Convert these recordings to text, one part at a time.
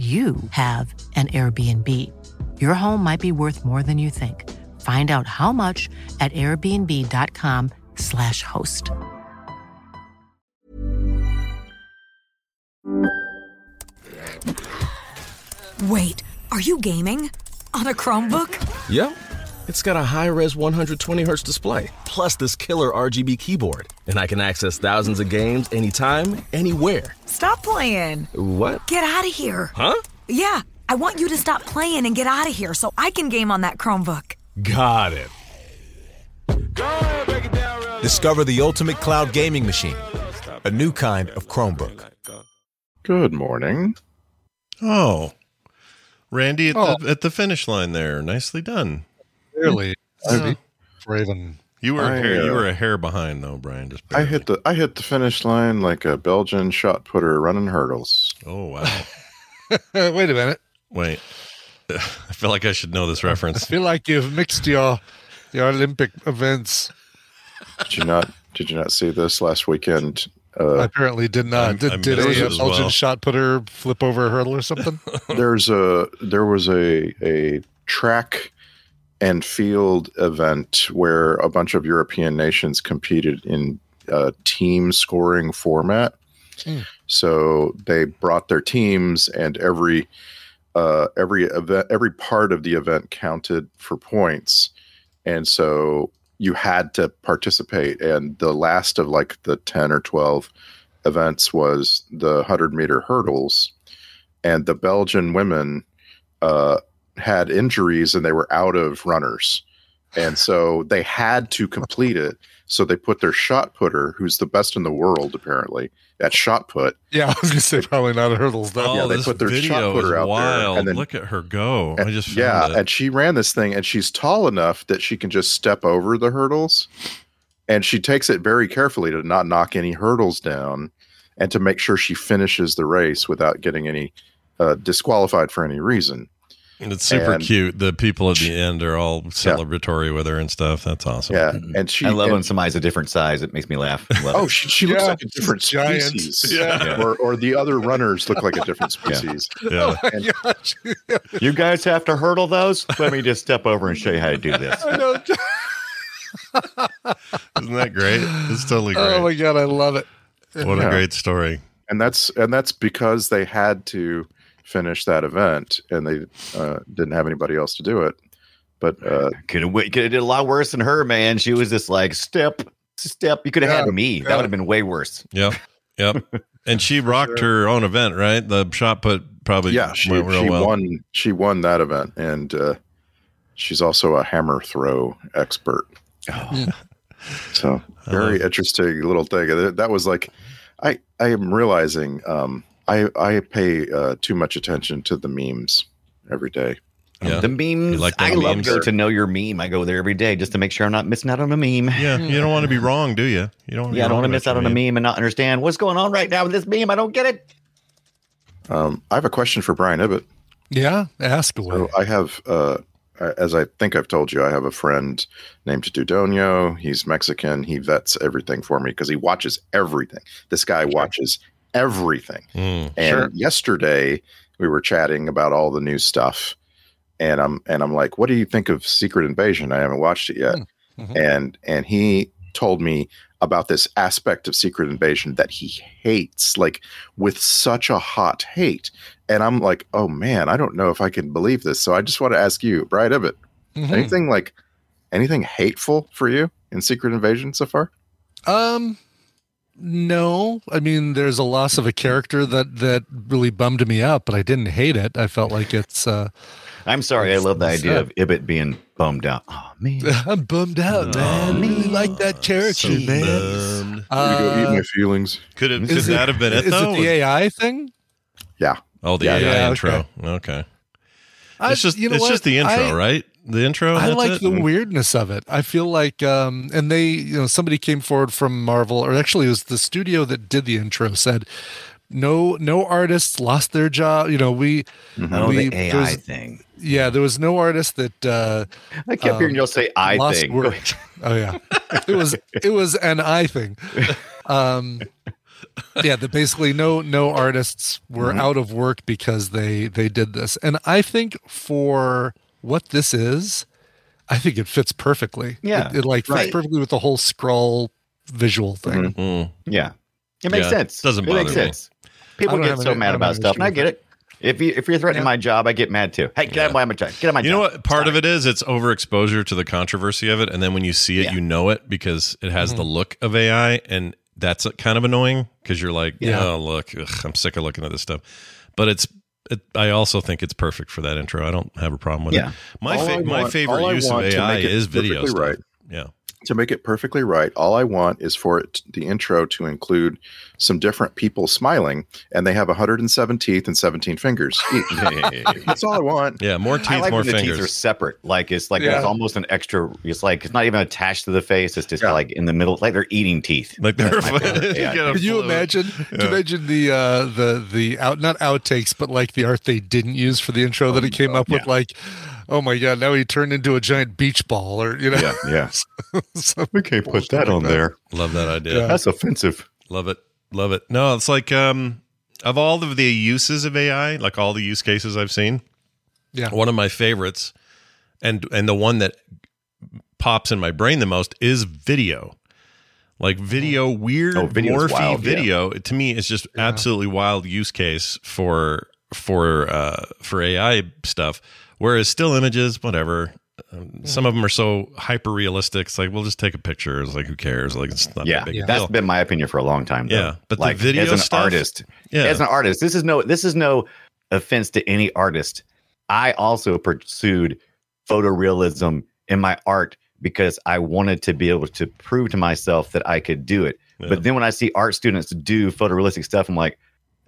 you have an Airbnb. Your home might be worth more than you think. Find out how much at airbnb.com/slash host. Wait, are you gaming? On a Chromebook? Yep. It's got a high res 120 hertz display, plus this killer RGB keyboard. And I can access thousands of games anytime, anywhere. Stop playing. What? Get out of here. Huh? Yeah, I want you to stop playing and get out of here so I can game on that Chromebook. Got it. Discover the ultimate cloud gaming machine, a new kind of Chromebook. Good morning. Oh, Randy at, Oh. The, at the finish line there. Nicely done. Really? Yeah. For even You were a I, hair, you uh, were a hair behind though, Brian. Just I hit the I hit the finish line like a Belgian shot putter running hurdles. Oh wow! wait a minute. Wait, I feel like I should know this reference. I feel like you've mixed your your Olympic events. Did you not did you not see this last weekend? I Uh, apparently did not. I- did I did a, Belgian well. shot putter flip over a hurdle or something? there's a there was a a track and field event where a bunch of European nations competed in a team scoring format. Hmm. So they brought their teams, and every uh, every event, every part of the event counted for points, and so you had to participate. And the last of like the ten or twelve events was the hundred meter hurdles, and the Belgian women uh, had injuries and they were out of runners. And so they had to complete it. So they put their shot putter, who's the best in the world apparently at shot put. yeah, I was gonna say probably not a hurdles though. Oh, yeah, they this put their video shot putter is out there, and then- Look at her go! I just found yeah, it. and she ran this thing, and she's tall enough that she can just step over the hurdles, and she takes it very carefully to not knock any hurdles down, and to make sure she finishes the race without getting any uh, disqualified for any reason. And it's super and- cute. The people at the end are all celebratory with her and stuff. That's awesome. Yeah, mm-hmm. and she I love and- when somebody's a different size. It makes me laugh. Love Oh, it. she, she looks Yeah, like a different giant. species. Yeah. Or, or the other runners look like a different species. Yeah. Oh my gosh. you guys have to hurdle those. Let me just step over and show you how to do this. I know. Isn't that great? It's totally oh great. Oh my god, I love it. what a great story. And that's and that's because they had to finish that event and they uh, didn't have anybody else to do it. But uh, Could have could have did a lot worse than her, man. She was just like step, step. You could have Yeah, had me. That would have been way worse. Yep. Yep. and she rocked her own event, right? The shot put probably yeah, she, went real she well. won she won that event and uh, she's also a hammer throw expert. Oh. So very love- interesting little thing. That- That was like, I I am realizing um, I I pay uh, too much attention to the memes every day. Yeah. The memes. like the I love memes? go to know your meme. I go there every day just to make sure I'm not missing out on a meme. Yeah, you don't want to be wrong, do you? You don't. Yeah, I don't want to miss out on your a meme and not understand what's going on right now with this meme. I don't get it. Um, I have a question for Brian Ibbott. Yeah, ask away. So I have, uh, as I think I've told you, I have a friend named Dudonio. He's Mexican. He vets everything for me because he watches everything. This guy watches everything. Mm. And Sure. yesterday we were chatting about all the new stuff, and I'm and I'm like, "What do you think of Secret Invasion? I haven't watched it yet." Mhm. And and he told me about this aspect of Secret Invasion that he hates, like with such a hot hate. And I'm like, "Oh man, I don't know if I can believe this." So I just want to ask you, Brian Ibbott, Mhm. anything like anything hateful for you in Secret Invasion so far? Um, No, I mean, there's a loss of a character that that really bummed me out, but I didn't hate it. I felt like it's. uh I'm sorry. I love the idea sad. of Ibbott being bummed out. Oh man, I'm bummed out, man. I really like that character, So man. bummed. I'm gonna go eat Uh, my feelings. Could it? Could is that have been it Is though? it the AI thing? Yeah. oh, the Yeah, AI yeah, intro. Okay. I- It's just you know it's what? just the intro, I- right? The intro. I like it? the weirdness of it. I feel like, um, and they, you know, somebody came forward from Marvel, or actually, it was the studio that did the intro. Said, no, no artists lost their job. You know, we, oh, we the AI there's- thing. yeah, there was no artist that uh, I kept hearing um, y'all say "I lost thing." work. Oh yeah, it was it was an I thing. Um, yeah, that basically no no artists were Mm-hmm. out of work because they they did this, and I think for what this is, I think it fits perfectly. Yeah, it, it like fits right. perfectly with the whole scroll visual thing. Mm. Yeah, it makes Yeah, sense. doesn't it makes me. sense. People get so an- mad about stuff, and I get it. If you if you're threatening my job, I get mad too. Hey, get out of my job. Get out of my job. You know what? Part of it is it's overexposure to the controversy of it, and then when you see it, Yeah. you know it because it has Mm-hmm. the look of AI, and that's kind of annoying because you're like, Yeah. oh look, ugh, I'm sick of looking at this stuff. But it's, it, I also think it's perfect for that intro. I don't have a problem with Yeah. it. My fa- I my favorite use of AI is video stuff. right. Yeah, To make it perfectly right, all I want is for it, the intro to include some different people smiling, and they have 107 teeth and 17 fingers. each. That's all I want. yeah, more I teeth, like more when the fingers. teeth are separate. Like it's like Yeah. it's almost an extra. It's like it's not even attached to the face. It's just Yeah. like in the middle, like they're eating teeth. like they're That's my favorite. you Yeah. get a you imagine? Yeah. imagine the uh, the the out not outtakes, but like the art they didn't use for the intro that he came up with? Like, oh my god, now he turned into a giant beach ball, or you know, Yeah, yeah. some We can't put that on there. Love that idea. Yeah. That's offensive. Love it. Love it. No, it's like um of all of the uses of AI, like all the use cases I've seen, Yeah. one of my favorites and and the one that pops in my brain the most is video. Like video weird Oh, video's morphy wild, yeah. video to me is just absolutely wild use case for for uh for AI stuff. Whereas still images, whatever. Um, Some of them are so hyper realistic. It's like, we'll just take a picture. It's like, who cares? Like, it's not Yeah, that big a that's deal. been my opinion for a long time. Though. Yeah, but the like video as an stuff- artist, Yeah. as an artist, this is no this is no offense to any artist. I also pursued photorealism in my art because I wanted to be able to prove to myself that I could do it. Yeah. But then when I see art students do photorealistic stuff, I'm like,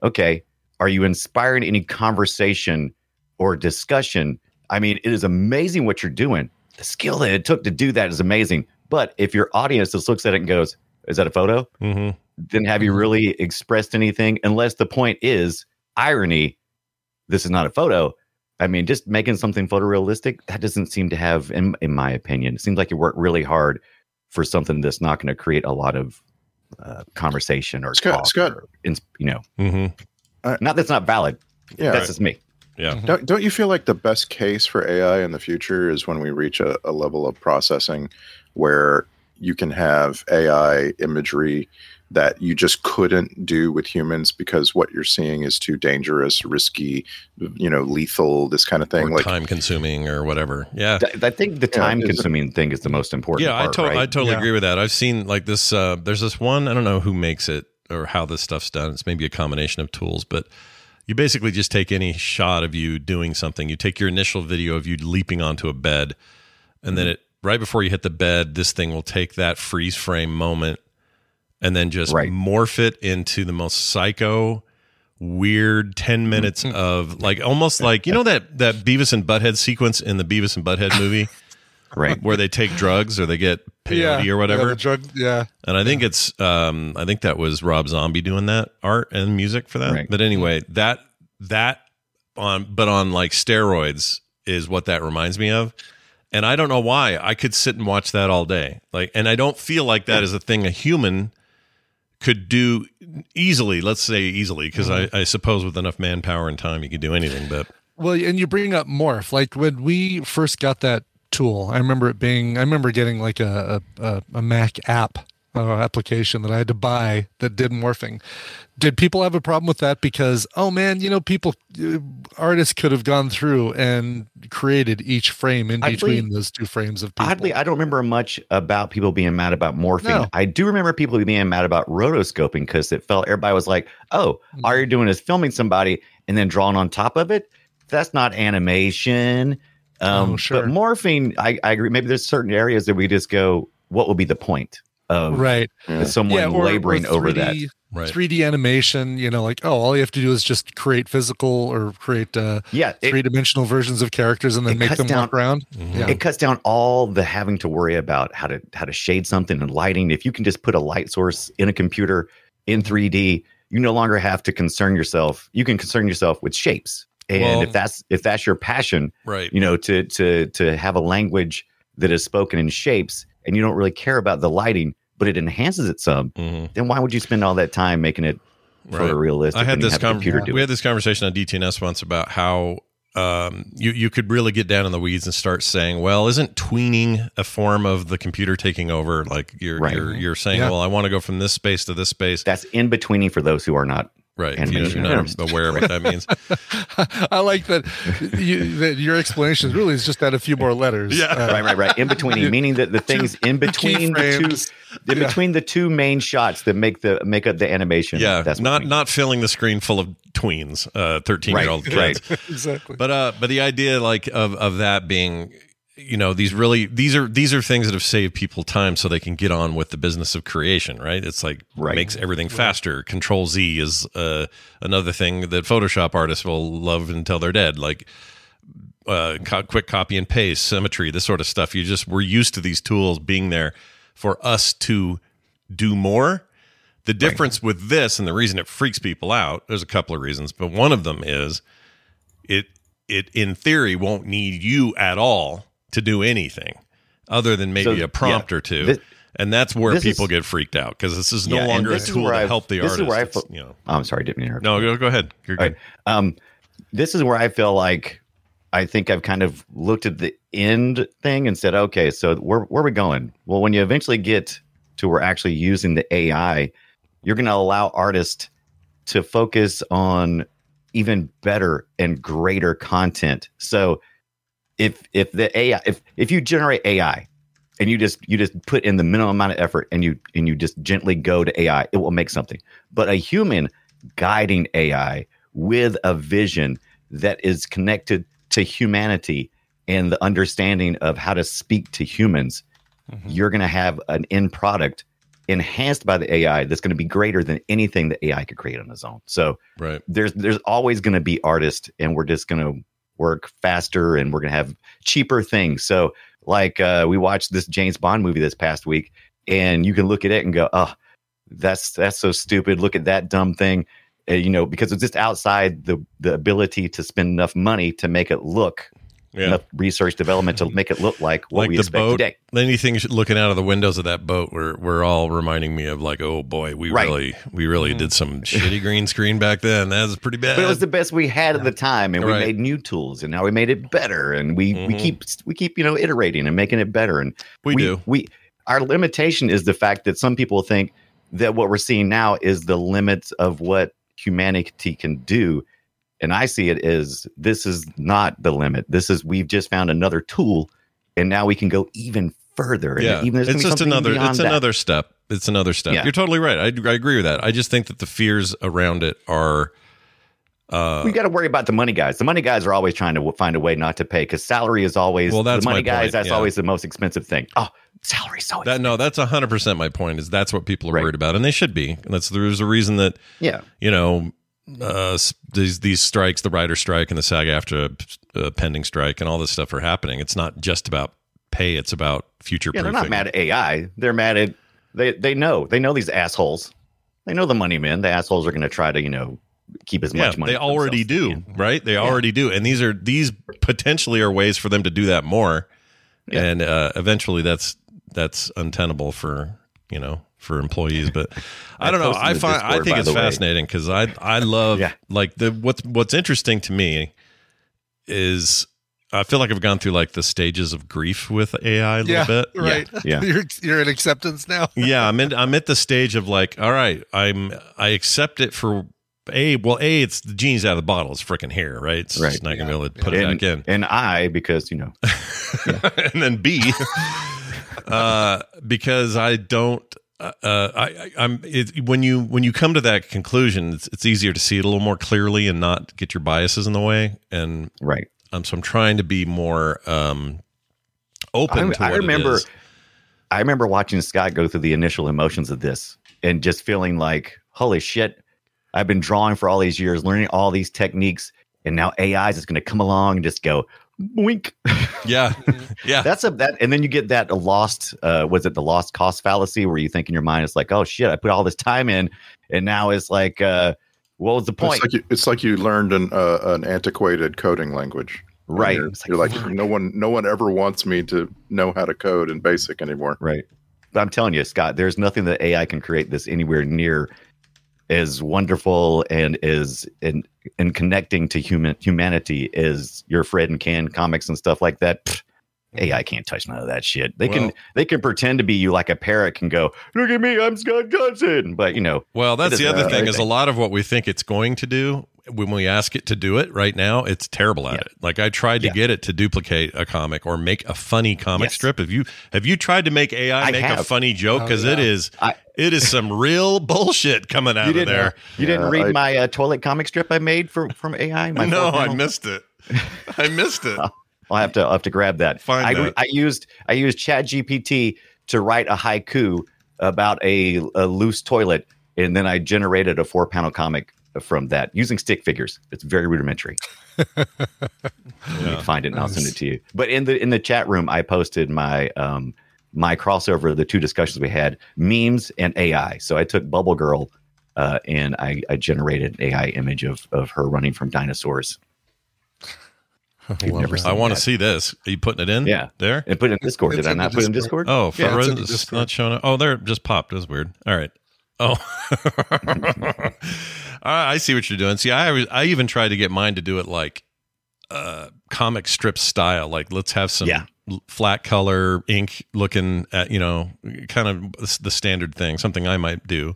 okay, are you inspiring any conversation or discussion? I mean, it is amazing what you're doing. The skill that it took to do that is amazing. But if your audience just looks at it and goes, is that a photo? Mhm. then have you really expressed anything? Unless the point is irony, this is not a photo. I mean, just making something photorealistic, that doesn't seem to have, in, in my opinion, it seems like you work really hard for something that's not going to create a lot of uh, conversation or Scott- talk Scott. or you know, Mhm. not that's not valid. Yeah. that's just me. Yeah. Don't, don't you feel like the best case for AI in the future is when we reach a, a level of processing where you can have AI imagery that you just couldn't do with humans because what you're seeing is too dangerous, risky, you know, lethal, this kind of thing. or like, time consuming or whatever. Yeah. Th- I think the time it's- consuming thing is the most important. Yeah, I, to- right? I totally Yeah. agree with that. I've seen like this. Uh, there's this one. I don't know who makes it or how this stuff's done. It's maybe a combination of tools, but you basically just take any shot of you doing something. You take your initial video of you leaping onto a bed, and then mm-hmm. it right before you hit the bed, this thing will take that freeze frame moment and then just Right. morph it into the most psycho weird 10 minutes mm-hmm. of like almost like you know that that Beavis and Butthead sequence in the Beavis and Butthead movie right. where they take drugs or they get peyote or whatever. Yeah, the drug, yeah. and I think it's um I think that was Rob Zombie doing that art and music for that. Right. But anyway, that that on but on like steroids is what that reminds me of. And I don't know why. I could sit and watch that all day. Like and I don't feel like that is a thing a human could do easily, let's say easily, because I, I suppose with enough manpower and time you could do anything, but Well, and you bring up Morph. Like when we first got that tool, I remember it being. I remember getting like a a, a, Mac app uh, application that I had to buy that did morphing. Did people have a problem with that? Because oh man, you know, people uh, artists could have gone through and created each frame in Oddly- between those two frames of people. Oddly, I don't remember much about people being mad about morphing. No. I do remember people being mad about rotoscoping because it felt everybody was like, "Oh, Mm-hmm. all you're doing is filming somebody and then drawing on top of it. That's not animation." Um, Oh, sure. But morphing, I, I agree. Maybe there's certain areas that we just go, "What would be the point of right. someone or- or laboring over that?" 3D Right. 3D animation, you know, like oh, all you have to do is just create physical or create uh, Yeah, three dimensional versions of characters and then make them down- walk around. Yeah. it cuts down all the having to worry about how to how to shade something and lighting if you can just put a light source in a computer in 3d you no longer have to concern yourself you can concern yourself with shapes and Well- if that's if that's your passion Right. you know to to to have a language that is spoken in shapes and you don't really care about the lighting but it enhances it some Mhm. then why would you spend all that time making it Right. photorealistic I had this have a con- computer do we it? had this conversation on DTNS once about how um, you you could really get down in the weeds and start saying, well, isn't tweening a form of the computer taking over? Like you're Right. you're you're saying, Yeah. well, I want to go from this space to this space, that's in betweening for those who are not right? If you- animation you're not aware of what that means. I like that, you, that your explanation is really is just add a few more letters. Yeah. Uh, right, right, right. In between, meaning that the things in between the two, in Yeah. between the two main shots that make the make up the animation. Yeah, that's not I mean. not filling the screen full of tweens, uh, thirteen year old Right, kids. right. exactly. But uh, but the idea like of of that being, you know, these really these are these are things that have saved people time so they can get on with the business of creation, right? It's like Right. makes everything faster. Control Z is uh, another thing that Photoshop artists will love until they're dead. Like uh, co- quick copy and paste, symmetry, this sort of stuff. You just we're used to these tools being there for us to do more. The difference with this and the reason it freaks people out, there's a couple of reasons, but one of them is it it in theory won't need you at all to do anything other than maybe So, a prompt yeah, or two. this- and that's where people is- get freaked out because this is no Yeah, longer a tool to I've- help the this is artist. where I feel- you know, Oh, I'm sorry, didn't interrupt. no, go, go ahead. You're good. right. Um, this is where I feel like I think I've kind of looked at the end thing and said, okay, so where where are we going? Well, when you eventually get to where actually using the AI, you're going to allow artists to focus on even better and greater content. So if if the AI if if you generate AI and you just you just put in the minimum amount of effort and you and you just gently go to AI, it will make something. But a human guiding AI with a vision that is connected to humanity and the understanding of how to speak to humans, mm-hmm. you're going to have an end product enhanced by the AI that's going to be greater than anything the AI could create on its own. So Right. there's there's always going to be artists, and we're just going to work faster, and we're going to have cheaper things. So like uh, we watched this James Bond movie this past week, and you can look at it and go, oh, that's that's so stupid. Look at that dumb thing. Uh, you know, because it's just outside the the ability to spend enough money to make it look Yeah. enough research development to make it look like what like we the expect boat, today. anything looking out of the windows of that boat were were all reminding me of like, oh boy, we Right. really we really did some shitty green screen back then. That was pretty bad. But it was the best we had at the time, and we made new tools, and now we made it better, and we we Mhm. keep we keep you know iterating and making it better, and we, do. We our limitation is the fact that some people think that what we're seeing now is the limits of what humanity can do, and I see it as this is not the limit. This is we've just found another tool, and now we can go even further. and Yeah, even it's just another. It's that. another step. It's another step. Yeah. You're totally right. I, I agree with that. I just think that the fears around it are. Uh, we got to worry about the money guys. The money guys are always trying to w- find a way not to pay because salary is always Well, that's the money my guys. point, That's yeah. always the most expensive thing. Oh, salary so that no, that's hundred percent my point. Is that's what people are Right. worried about, and they should be. And That's there's a reason that yeah. you know uh, these these strikes, the writer strike and the SAG-AFTRA uh, pending strike, and all this stuff are happening. It's not just about pay; it's about future. Yeah, they're not mad at AI. They're mad at they. They know. They know these assholes. They know the money men. The assholes are going to try to you know keep as Yeah, much money. they already do, right? They already do, and these are these potentially are ways for them to do that more, Yeah. and uh, eventually that's that's untenable for you know for employees. But I, I don't know. I find I think it's fascinating because I I love Yeah. like the what's what's interesting to me is I feel like I've gone through like the stages of grief with AI a little yeah, bit. right. Yeah. you're you're in acceptance now. yeah, I'm in, I'm at the stage of like, all right, I'm I accept it for a well, a it's the genie's out of the bottle. It's freaking hair, right? It's Right. not gonna be able to put it and, back in. and I, because you know, and then B, uh, because I don't. Uh, I, I, I'm it, when you when you come to that conclusion, it's, it's easier to see it a little more clearly and not get your biases in the way. And right? um, so I'm trying to be more um, open I, to I remember. I remember watching Scott go through the initial emotions of this and just feeling like, holy shit, I've been drawing for all these years, learning all these techniques, and now AI is going to come along and just go wink. Yeah, yeah. That's a that, and then you get that lost. Uh, was it the lost cost fallacy where you think in your mind it's like, oh shit, I put all this time in, and now it's like, uh, what was the point? It's like you, it's like you learned an uh, an antiquated coding language. Right. You're, It's like, you're like, no one no one ever wants me to know how to code in BASIC anymore. Right. But I'm telling you, Scott, there's nothing that AI can create that's anywhere near as wonderful and is in in connecting to human humanity is your Fred and Can comics and stuff like that. Pfft, mm-hmm. AI can't touch none of that shit. They can they can pretend to be you like a parrot can go, look at me, I'm Scott Johnson. But you know, Well, that's the other thing is a lot of what we think it's going to do when we ask it to do it right now, it's terrible at Yeah. it. Like I tried to Yeah. get it to duplicate a comic or make a funny comic Yes. strip. Have you have you tried to make AI I make a funny joke? Oh, Because it yeah. is I- it is some real bullshit coming out you of didn't there. you didn't read I- my uh, toilet comic strip I made for from AI. My no, I missed it. I missed it. I'll have to I'll have to grab that. Find I, that. I used I used Chat GPT to write a haiku about a, a loose toilet, and then I generated a four panel comic from that using stick figures. It's very rudimentary. Let me find it and I'll send it to you. But in the in the chat room, I posted my um my crossover of the two discussions we had, memes and AI. So I took Bubble Girl uh, and I, I generated an AI image of of her running from dinosaurs. You've never I want to see this. Are you putting it in? Yeah. There? and put it in Discord. It's Did I not put it in Discord. Discord? Oh, for Yeah, it's in it's, Discord. not showing up. Oh, there it just popped. That's weird. All right. Oh, I see what you're doing. See, I I even tried to get mine to do it like uh, comic strip style. Like, let's have some Yeah. flat color ink looking at you know kind of the standard thing, something I might do,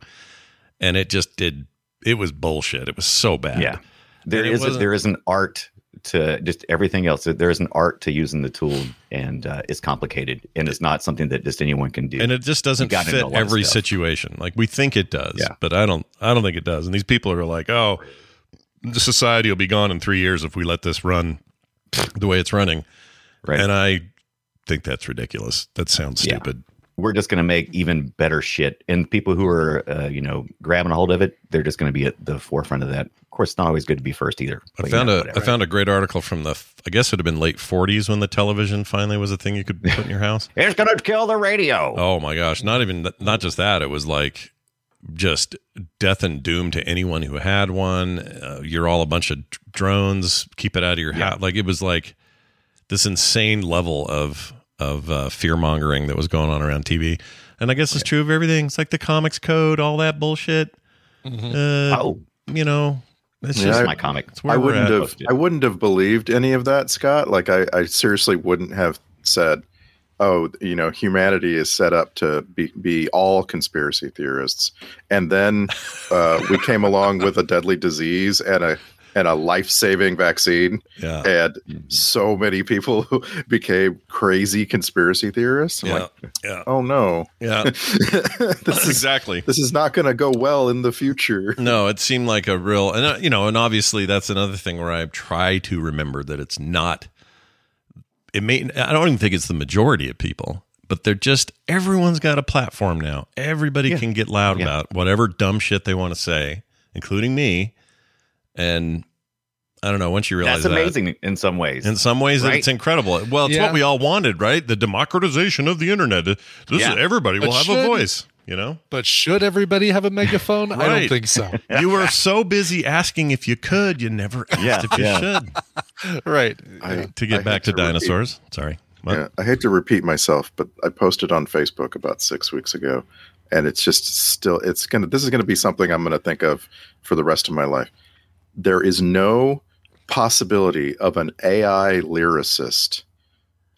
and it just did. It was bullshit. It was so bad. Yeah. There is a, there is an art to just everything else. There is an art to using the tool, and uh, it's complicated, and it's not something that just anyone can do. and it just doesn't fit know a lot of every situation like we think it does Yeah. but i don't i don't think it does and these people are like oh the society will be gone in three years if we let this run the way it's running right? and i think that's ridiculous that sounds stupid We're just going to make even better shit, and people who are uh, you know grabbing a hold of it, they're just going to be at the forefront of that. Of course, it's not always good to be first either. I but, you found know, a I whatever. found a great article from the I guess it would have been late 40s when the television finally was a thing you could put in your house. It's going to kill the radio. Oh my gosh, not even not just that, it was like just death and doom to anyone who had one. Uh, you're all a bunch of drones. Keep it out of your house. Like it was like this insane level of of uh, fear mongering that was going on around TV. And I guess it's true of everything. It's like the comics code, all that bullshit. Uh, Oh, you know, it's Yeah, just just I- my comic. it's where I wouldn't at. have I wouldn't have believed any of that, Scott. Like I, I seriously wouldn't have said, "Oh, you know, humanity is set up to be be all conspiracy theorists." And then uh, we came along with a deadly disease and a and a life saving vaccine, Yeah. and so many people who became crazy conspiracy theorists. I'm Yeah. like, Yeah. oh no, Yeah. this is exactly. this is not going to go well in the future. No, it seemed like a real, and uh, you know, and obviously that's another thing where I try to remember that it's not. It may. I don't even think it's the majority of people, but they're just everyone's got a platform now. Everybody can get loud Yeah. about whatever dumb shit they want to say, including me. And I don't know. Once you realize That's that, amazing in some ways. in some ways, Right? it's incredible. Well, it's Yeah. what we all wanted, right? The democratization of the internet. This Yeah. is everybody will But have a voice. You know. But should everybody have a megaphone? I don't think so. You were so busy asking if you could, you never asked Yeah, if you yeah. should. right. I- To get I back hate to repeat- dinosaurs. Sorry. What? Yeah, I hate to repeat myself, but I posted on Facebook about six weeks ago, and it's just still it's gonna this is gonna be something I'm gonna think of for the rest of my life. There is no possibility of an AI lyricist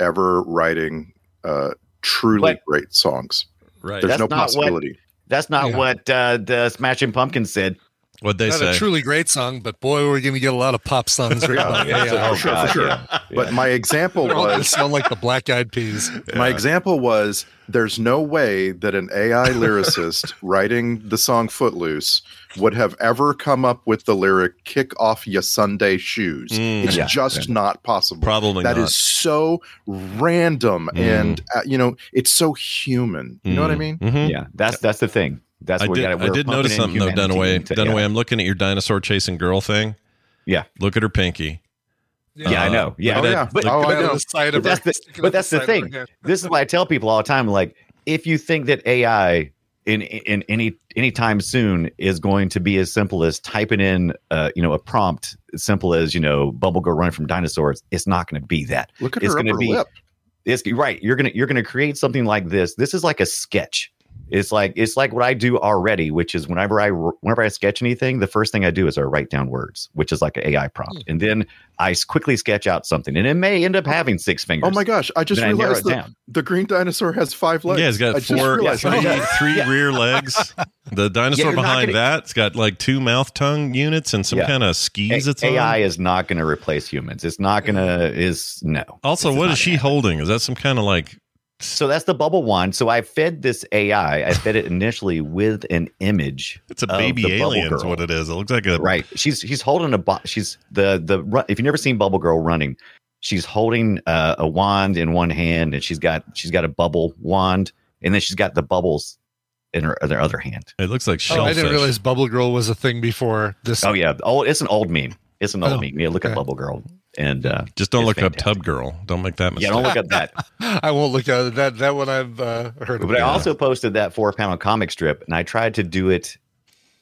ever writing uh, truly But- great songs. Right. There's That's no not what- possibility. That's not Yeah. what uh, the Smashing Pumpkins said. What'd they Not say? a truly great song, but boy, we're going to get a lot of pop songs written Yeah, by yeah, AI. for sure, for sure. yeah. But my example They're all was sound like the Black Eyed Peas. my example was there's no way that an AI lyricist writing the song Footloose would have ever come up with the lyric "Kick off your Sunday shoes." Mm. it's Yeah, just not possible. Probably That not. is so random Mm. and uh, you know it's so human. You know what I mean? Mhm. Yeah, that's that's the thing. That's I what we did, got. I did notice something though, Dunaway. Dunaway, Yeah. I'm looking at your dinosaur chasing girl thing. Yeah. Look at her pinky. Yeah, I know. Yeah, Oh, yeah. But, Oh, I know. But of that's the but that's the side of her thing. This is why I tell people all the time. Like, if you think that AI in in any any time soon is going to be as simple as typing in, uh, you know, a prompt as simple as you know, bubble go running from dinosaurs, it's not going to be that. Look at It's her gonna upper be- lip. It's right. You're gonna you're gonna create something like this. This is like a sketch. It's like it's like what I do already, which is whenever I whenever I sketch anything, the first thing I do is I write down words, which is like an AI prompt, hmm. and then I quickly sketch out something, and it may end up oh. having six fingers. Oh my gosh! I just Then I realized it the, down. the green dinosaur has five legs. Yeah, it's got I just four, realized three, that. three Yeah. rear legs. The dinosaur you're behind gonna- that, it's got like two mouth tongue units and some Yeah. kind of skis. A- it's AI on. is not going to replace humans. It's not going to is no. Also, This what she gonna holding? Is that some kind of like? So that's the bubble wand. So I fed this AI. I fed it initially with an image. It's a baby alien. Is what it is. It looks like a Right. She's she's holding a bo- she's the the ru- if you've never seen Bubble Girl running, she's holding uh, a wand in one hand and she's got she's got a bubble wand and then she's got the bubbles in her other other hand. It looks like Oh. I didn't realize Bubble Girl was a thing before this. Oh yeah, oh it's an old meme. It's an old Oh, meme. Yeah, look at. Bubble Girl and uh, Just don't look up fantastic. Tub Girl. Don't make that mistake. yeah, don't look up that. I won't look at that. That one I've uh, heard of. But I also posted that four panel comic strip and I tried to do it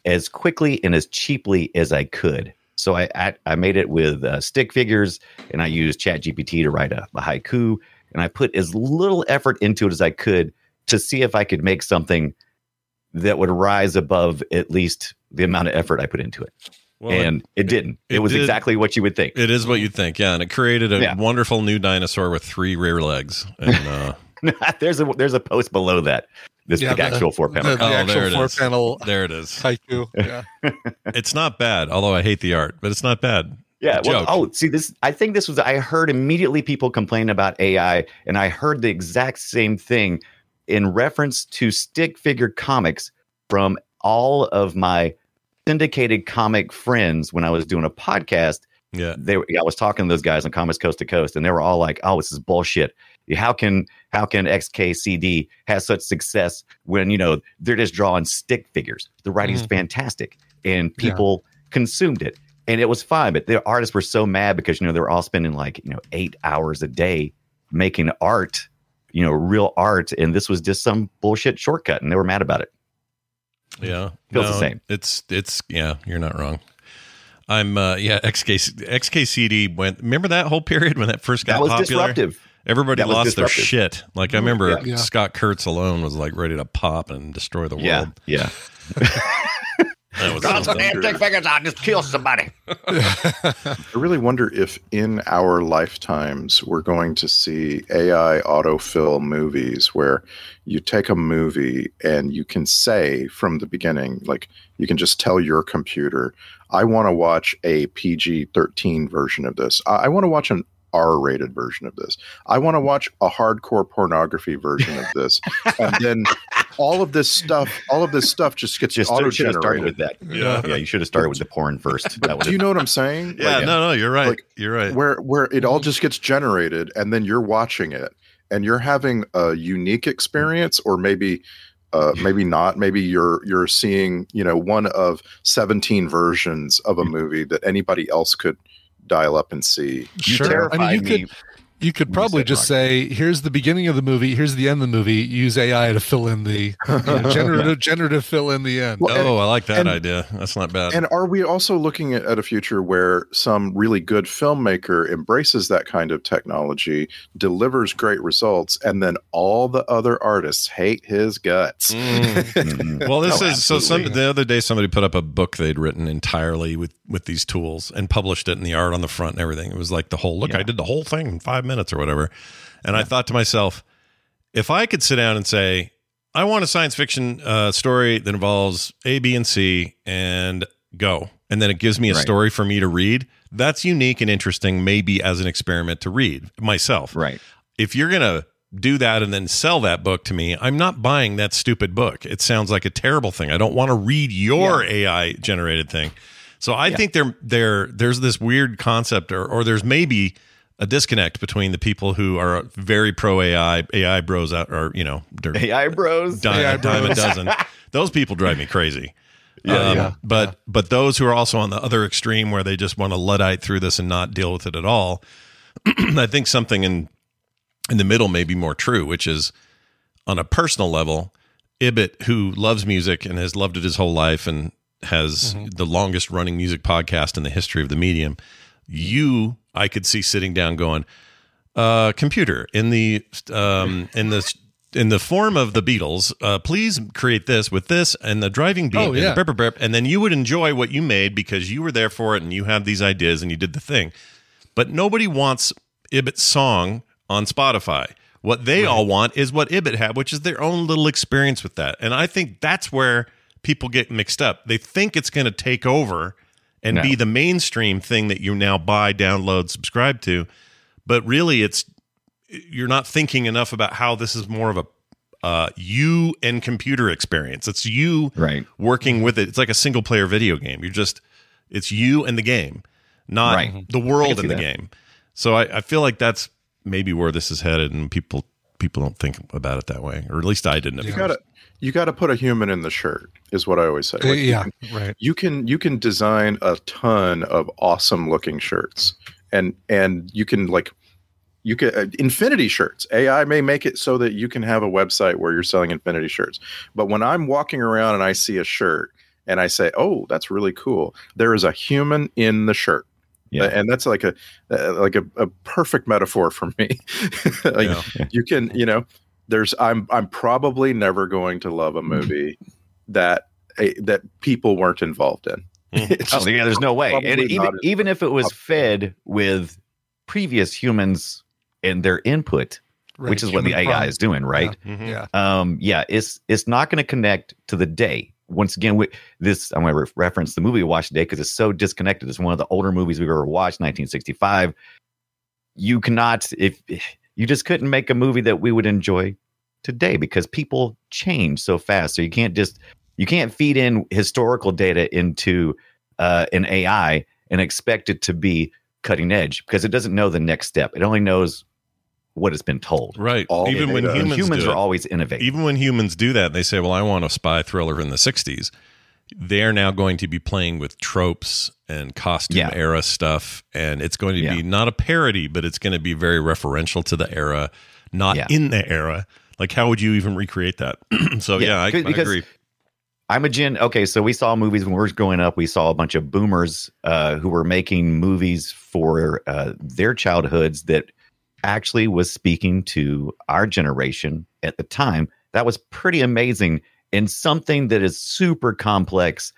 as quickly and as cheaply as I could. So I I, I made it with uh, stick figures and I used Chat GPT to write a, a haiku and I put as little effort into it as I could to see if I could make something that would rise above at least the amount of effort I put into it. Well, and it, didn't. It, it was did- exactly what you would think. it is what you think. Yeah, and it created a Yeah. wonderful new dinosaur with three rear legs. And uh, there's a there's a post below that. This Yeah, the the- actual four panel. the, the Oh, there actual it four is. panel there it is. haiku. Yeah. It's not bad, although I hate the art, but it's not bad. Yeah. Well, oh, see, this. I think this was. I heard immediately people complain about AI, and I heard the exact same thing in reference to stick figure comics from all of my syndicated comic friends when I was doing a podcast. Yeah. They, were- I was talking to those guys on Comics Coast to Coast, and they were all like, "Oh, this is bullshit. How can how can XKCD have such success when you know they're just drawing stick figures? The writing's Mm-hmm. fantastic, and people consumed it, and it was fine. But the artists were so mad because you know they were all spending like you know eight hours a day making art, you know, real art, and this was just some bullshit shortcut, and they were mad about it. Yeah. Feels the same. It's it's yeah, you're not wrong. I'm uh yeah, XK XKCD went remember that whole period when that first got That was popular? disruptive. Everybody That lost their shit. Like I remember Yeah. Yeah. Scott Kurtz alone was like ready to pop and destroy the world. yeah. That was Got some something. stick figures out, just kill somebody. I really wonder if in our lifetimes we're going to see AI autofill movies where you take a movie and you can say from the beginning, like you can just tell your computer, I want to watch a PG 13 version of this. I, I want to watch an R rated version of this. I want to watch a hardcore pornography version of this. and then all of this stuff, all of this stuff just gets Just auto should have started with generated. that. Yeah. yeah. You should have started with the porn first. That Do you know what I'm saying? Yeah, Like, no, no, you're right. like, you're right. where where it all just gets generated and then you're watching it and you're having a unique experience or maybe uh, maybe not maybe you're you're seeing you know one of 17 versions of a movie that anybody else could dial up and see You Sure. terrify I mean, you me. could You could probably just rock. say, "Here's the beginning of the movie. Here's the end of the movie. Use AI to fill in the you know, generative generative fill in the end." Well, and- oh, I like that and- idea. That's not bad. And are we also looking at, at a future where some really good filmmaker embraces that kind of technology, delivers great results, and then all the other artists hate his guts? Mhm. well, this Oh, is so. Some the other day, somebody put up a book they'd written entirely with with these tools and published it in the art on the front and everything. It was like the whole look. I did the whole thing in five minutes or whatever. And I thought to myself, if I could sit down and say, I want a science fiction uh, story that involves A, B, and C, and go, and then it gives me a Right. story for me to read. That's unique and interesting, maybe as an experiment to read myself right. if you're going to do that and then sell that book to me, I'm not buying that stupid book. It sounds like a terrible thing. I don't want to read your AI generated thing. So I think there there there's this weird concept or or there's maybe a disconnect between the people who are very pro AI, AI bros out or you know, they're AI bros. di- AI a dime a dozen. Those people drive me crazy. Yeah, Um, yeah, but but those who are also on the other extreme where they just want to luddite through this and not deal with it at all, I think something in in the middle may be more true, which is on a personal level, Ibbott, who loves music and has loved it his whole life and has the longest running music podcast in the history of the medium, you I could see sitting down going, uh, computer in the um, in the in the form of the Beatles, uh, please create this with this and the driving beat Oh, and, the burp, burp, and then you would enjoy what you made because you were there for it and you had these ideas and you did the thing. But nobody wants Ibbott's song on Spotify. What they all want is what Ibbott had, which is their own little experience with that. And I think that's where people get mixed up. They think it's going to take over and No. be the mainstream thing that you now buy, download, subscribe to. But really, it's you're not thinking enough about how this is more of a uh, you and computer experience. It's you Right. working with it. It's like a single player video game. You're just it's you and the game, not Right. the world can in the that. game. So I, I feel like that's maybe where this is headed, and people people don't think about it that way, or at least I didn't. at You gotta you gotta put a human in the shirt, is what I always say. Uh, Like, you yeah, can- right. you can you can design a ton of awesome looking shirts and and you can like you can uh, infinity shirts ai may make it so that you can have a website where you're selling infinity shirts but when i'm walking around and i see a shirt and i say oh that's really cool there is a human in the shirt Yeah. and that's like a uh, like a, a perfect metaphor for me like Yeah. you can you know there's i'm i'm probably never going to love a movie that a, that people weren't involved in Mhm. Oh just yeah, there's no way. And even even if it was fed with previous humans and their input, right. which is what the AI prompt. is doing, right? Mhm. Yeah, Um, yeah, it's it's not going to connect to the day. Once again, we, this I'm going to re- reference the movie we watched today because it's so disconnected. It's one of the older movies we've ever watched, 1965. You cannot if you just couldn't make a movie that we would enjoy today because people change so fast. So you can't just you can't feed in historical data into uh, an AI and expect it to be cutting edge because it doesn't know the next step. It only knows what it's been told. Right. All Even when data. humans, Humans do are it, always innovating. even when humans do that, they say, "Well, I want a spy thriller in the '60s." They're now going to be playing with tropes and costume Yeah. era stuff, and it's going to Yeah. be not a parody, but it's going to be very referential to the era, not Yeah. in the era. Like, how would you even recreate that? so, yeah, I, I agree. I'm a gen. Okay, so we saw movies when we were growing up. We saw a bunch of boomers uh, who were making movies for uh, their childhoods that actually was speaking to our generation at the time. That was pretty amazing and something that is super complex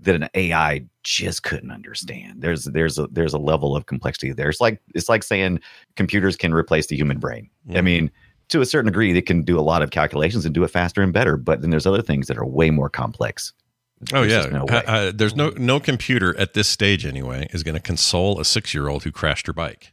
that an AI just couldn't understand. There's there's a there's a level of complexity there. It's like it's like saying computers can replace the human brain. I Mhm. mean, to a certain degree, they can do a lot of calculations and do it faster and better. But then there's other things that are way more complex. Oh There's yeah, no uh, there's no no computer at this stage anyway is going to console a six year old who crashed her bike.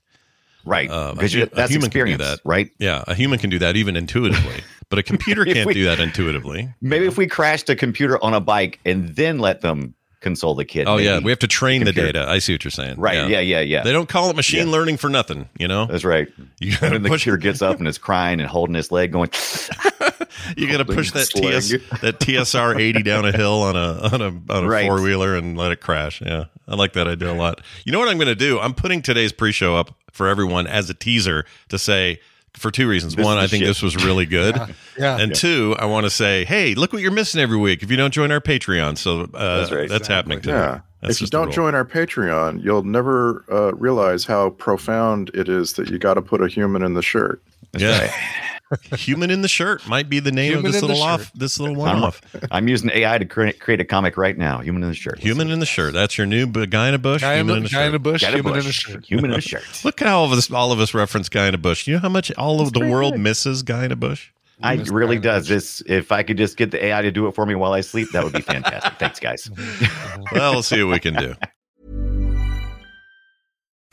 Right? Um, Because a you- a that's human can do that. right? Yeah, a human can do that even intuitively, but a computer can't we- do that intuitively. Maybe if we crashed a computer on a bike and then let them console the kid. Oh yeah, we have to train the data. I see what you're saying. right. Yeah, yeah, yeah. yeah. They don't call it machine Yeah. learning for nothing. You know, That's right. you then the computer gets up and is crying and holding his leg, going, You got to push that TS that TSR 80 down a hill on a on a on a Right. four wheeler and let it crash. Yeah, I like that idea a lot. You know what I'm going to do? I'm putting today's pre-show up for everyone as a teaser to say for two reasons. This One, I think shit. this was really good. Yeah. And two, I want to say, hey, look what you're missing every week if you don't join our Patreon. So uh, that's, right. happening today. Yeah. That's if you don't join our Patreon, you'll never uh, realize how profound it is that you got to put a human in the shirt. yeah. Human in the shirt might be the name Human of this little off this little one I'm, off. I'm using AI to create, create a comic right now. Human in the shirt. Human in the shirt. That's your new b- guy in a bush. Guy in, human a, in a guy in a shirt. bush, Got a human in a shirt. Human in a shirt. Look how all of us all of us reference guy in a bush. You know how much all of the world misses guy in a bush? I really Guy in a does. This if I could just get the AI to do it for me while I sleep, that would be fantastic. Thanks, guys. Well, we'll see what we can do.